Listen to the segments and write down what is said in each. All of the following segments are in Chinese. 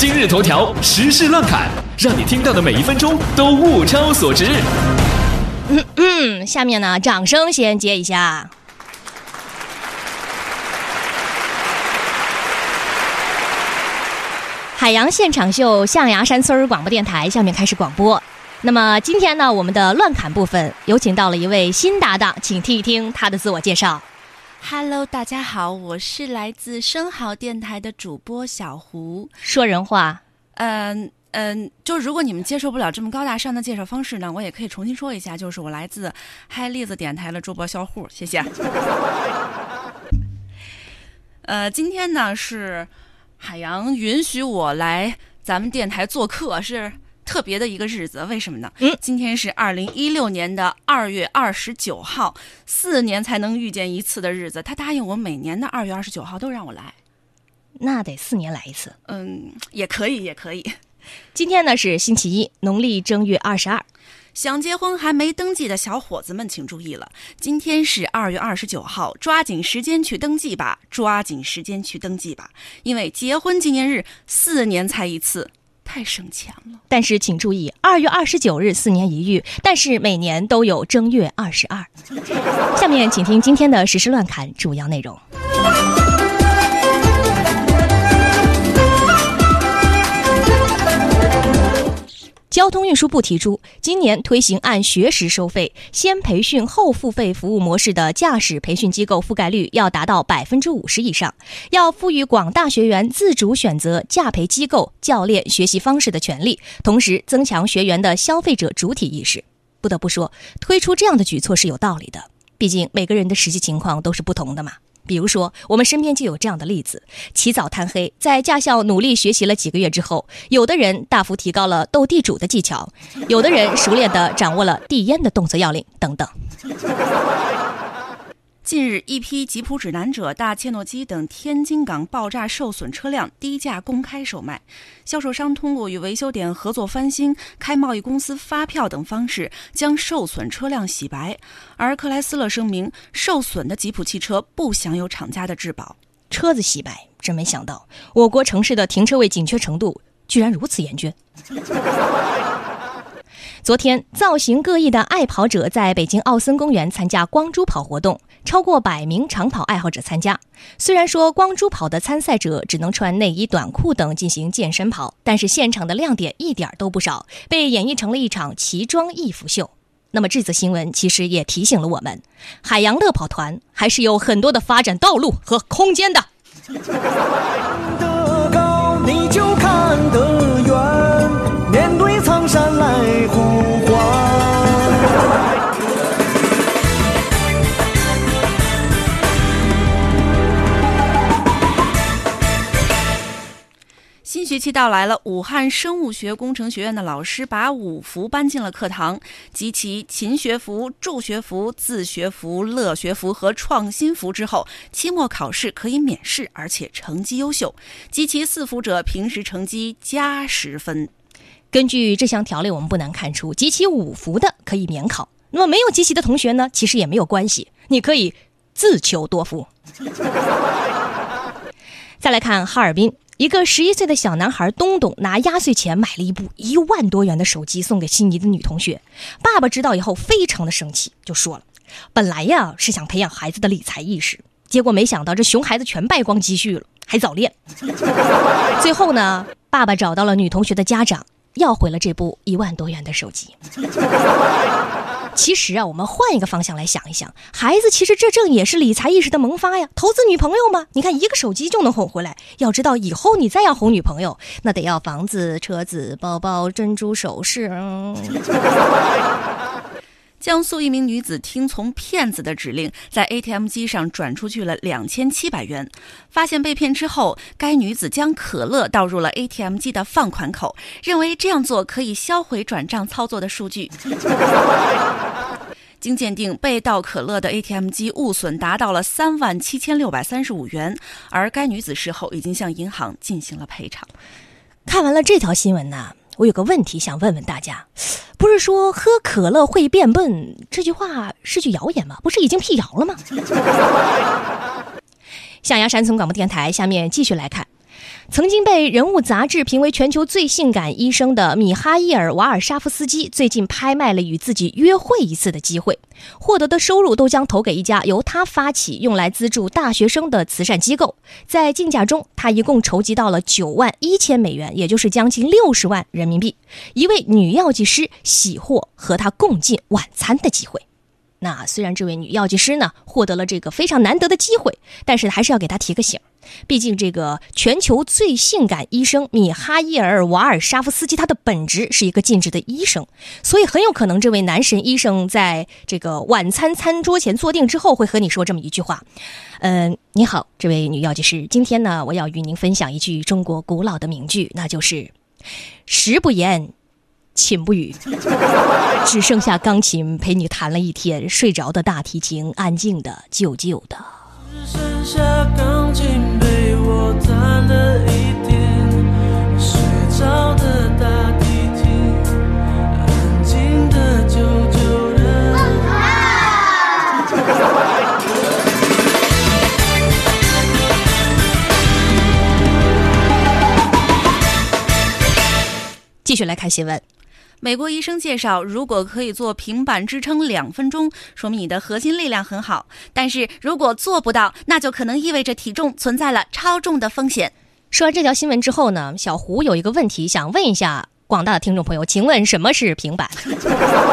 今日头条时事乱侃，让你听到的每一分钟都物超所值。嗯嗯，下面呢，掌声先接一下。海洋现场秀，象牙山村广播电台，下面开始广播。那么今天呢，我们的乱侃部分有请到了一位新搭档，请听一听他的自我介绍。Hello，大家好，我是来自生蚝电台的主播小胡。说人话，嗯嗯，就如果你们接受不了这么高大上的介绍方式呢，我也可以重新说一下，就是我来自嗨栗子电台的主播小胡，谢谢。呃，今天呢是海洋允许我来咱们电台做客，是特别的一个日子。为什么呢？嗯，今天是二零一六年的二月二十九号，四年才能遇见一次的日子。他答应我每年的二月二十九号都让我来。那得四年来一次。嗯，也可以，也可以。今天呢是星期一，农历正月二十二。想结婚还没登记的小伙子们，请注意了，今天是二月二十九号，抓紧时间去登记吧，抓紧时间去登记吧，因为结婚纪念日四年才一次，太省钱了。但是请注意，二月二十九日四年一遇，但是每年都有正月二十二。下面请听今天的时事乱侃主要内容。初步提出，今年推行按学时收费、先培训后付费服务模式的驾驶培训机构覆盖率要达到百分之五十以上，要赋予广大学员自主选择驾培机构、教练学习方式的权利，同时增强学员的消费者主体意识。不得不说，推出这样的举措是有道理的，毕竟每个人的实际情况都是不同的嘛。比如说，我们身边就有这样的例子：起早贪黑，在驾校努力学习了几个月之后，有的人大幅提高了斗地主的技巧，有的人熟练地掌握了递烟的动作要领，等等。近日，一批吉普指南者、大切诺基等天津港爆炸受损车辆低价公开售卖，销售商通过与维修点合作翻新、开贸易公司发票等方式将受损车辆洗白。而克莱斯勒声明，受损的吉普汽车不享有厂家的质保。车子洗白，真没想到我国城市的停车位紧缺程度居然如此严峻。昨天，造型各异的爱跑者在北京奥森公园参加光珠跑活动，超过百名长跑爱好者参加。虽然说光珠跑的参赛者只能穿内衣、短裤等进行健身跑，但是现场的亮点一点都不少，被演绎成了一场奇装异服秀。那么这则新闻其实也提醒了我们，海洋乐跑团还是有很多的发展道路和空间的。新学期到来了，武汉生物学工程学院的老师把五福搬进了课堂，集齐勤学福、助学福、自学福、乐学福和创新福之后，期末考试可以免试，而且成绩优秀。集齐四福者，平时成绩加十分。根据这项条例，我们不难看出，集齐五福的可以免考。那么没有集齐的同学呢，其实也没有关系，你可以自求多福。再来看哈尔滨，一个十一岁的小男孩东东拿压岁钱买了一部一万多元的手机送给心仪的女同学。爸爸知道以后非常的生气，就说了：“本来呀是想培养孩子的理财意识，结果没想到这熊孩子全败光积蓄了，还早恋。”最后呢，爸爸找到了女同学的家长，要回了这部一万多元的手机。其实啊，我们换一个方向来想一想，孩子其实这正也是理财意识的萌发呀。投资女朋友吗，你看一个手机就能哄回来。要知道以后你再要哄女朋友，那得要房子、车子、包包、珍珠首饰。嗯，江苏一名女子听从骗子的指令，在 ATM 机上转出去了两千七百元。发现被骗之后，该女子将可乐倒入了 ATM 机的放款口，认为这样做可以销毁转账操作的数据。经鉴定，被盗可乐的 ATM 机误损达到了三万七千六百三十五元，而该女子事后已经向银行进行了赔偿。看完了这条新闻呢，我有个问题想问问大家：不是说喝可乐会变笨这句话是句谣言吗？不是已经辟谣了吗？象牙山村广播电台，下面继续来看。曾经被《人物》杂志评为全球最性感医生的米哈伊尔·瓦尔沙夫斯基，最近拍卖了与自己约会一次的机会，获得的收入都将投给一家由他发起、用来资助大学生的慈善机构。在竞价中，他一共筹集到了九万一千美元，也就是将近六十万人民币。一位女药剂师喜获和他共进晚餐的机会。那虽然这位女药剂师呢获得了这个非常难得的机会，但是还是要给她提个醒。毕竟这个全球最性感医生米哈伊尔·瓦尔沙夫斯基，他的本职是一个尽职的医生，所以很有可能这位男神医生在这个晚餐餐桌前坐定之后，会和你说这么一句话：“嗯、你好，这位女药剂师，今天呢，我要与您分享一句中国古老的名句，那就是‘食不言，寝不语’。”只剩下钢琴陪你弹了一天，睡着的大提琴安静的、旧旧的。只剩下钢琴陪我弹了一天，睡着的大提琴，安静的、久久的。继续来看新闻。美国医生介绍，如果可以做平板支撑两分钟，说明你的核心力量很好；但是如果做不到，那就可能意味着体重存在了超重的风险。说完这条新闻之后呢，小胡有一个问题想问一下广大的听众朋友，请问什么是平板？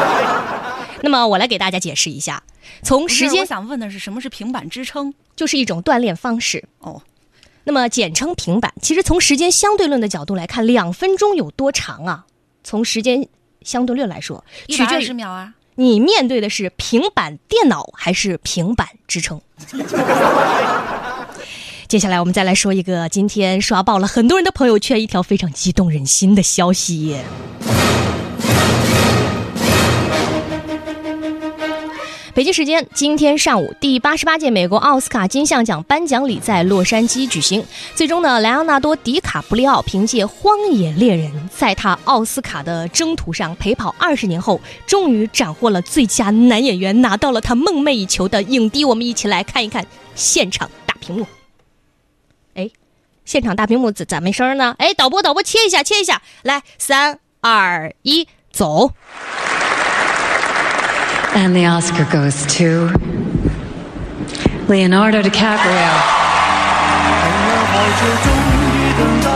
那么我来给大家解释一下，从时间我想问的是，什么是平板支撑？就是一种锻炼方式。哦，那么简称平板。其实从时间相对论的角度来看，两分钟有多长啊？从时间相对论来说，取决于十秒啊。你面对的是平板电脑还是平板支撑。接下来我们再来说一个今天刷爆了很多人的朋友圈一条非常激动人心的消息。北京时间今天上午，第八十八届美国奥斯卡金像奖颁奖礼在洛杉矶举行。最终呢，莱昂纳多·迪卡普里奥凭借《荒野猎人》在他奥斯卡的征途上陪跑二十年后，终于斩获了最佳男演员，拿到了他梦寐以求的影帝。我们一起来看一看现场大屏幕。哎，现场大屏幕咋咋没声呢？哎，导播导播切一下切一下，来三二一，走。And the Oscar goes to Leonardo DiCaprio. 等了好久，终于等到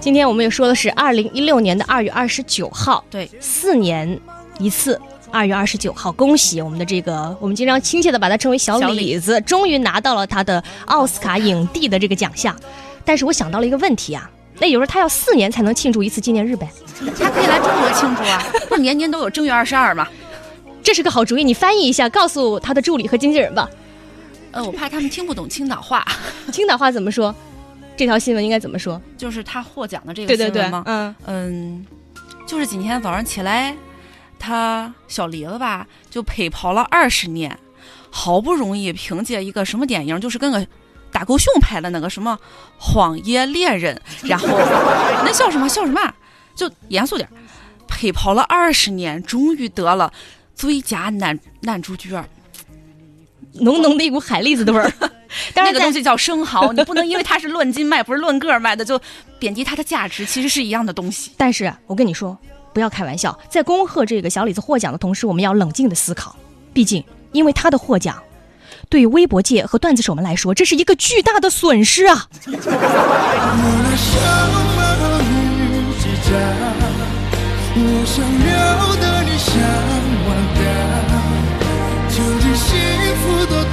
今天，我们也说的是二零一六年的二月二十九号，对，四年一次。二月二十九号，恭喜我们的这个，我们经常亲切的把它称为小小李子，终于拿到了他的奥斯卡影帝的这个奖项。但是我想到了一个问题啊，那有时候他要四年才能庆祝一次纪念日呗，他可以来中国庆祝啊，不是年年都有正月二十二吗？这是个好主意。你翻译一下，告诉他的助理和经纪人吧。呃，我怕他们听不懂青岛话，青岛话怎么说？这条新闻应该怎么说？就是他获奖的这个对对对新闻吗，？嗯，嗯，就是今天早上起来，他小李子吧就陪跑了二十年，好不容易凭借一个什么电影，就是跟个大狗熊拍的那个什么《荒野猎人》，然后那笑什么笑什么，就严肃点儿，陪跑了二十年，终于得了最佳男男主角。浓浓的一股海蛎子的味儿。那个东西叫生蚝，你不能因为它是论斤卖，不是论个儿卖的，就贬低它的价值，其实是一样的东西。但是我跟你说，不要开玩笑，在恭贺这个小李子获奖的同时，我们要冷静的思考，毕竟因为他的获奖，对于微博界和段子手们来说，这是一个巨大的损失啊！究竟幸福多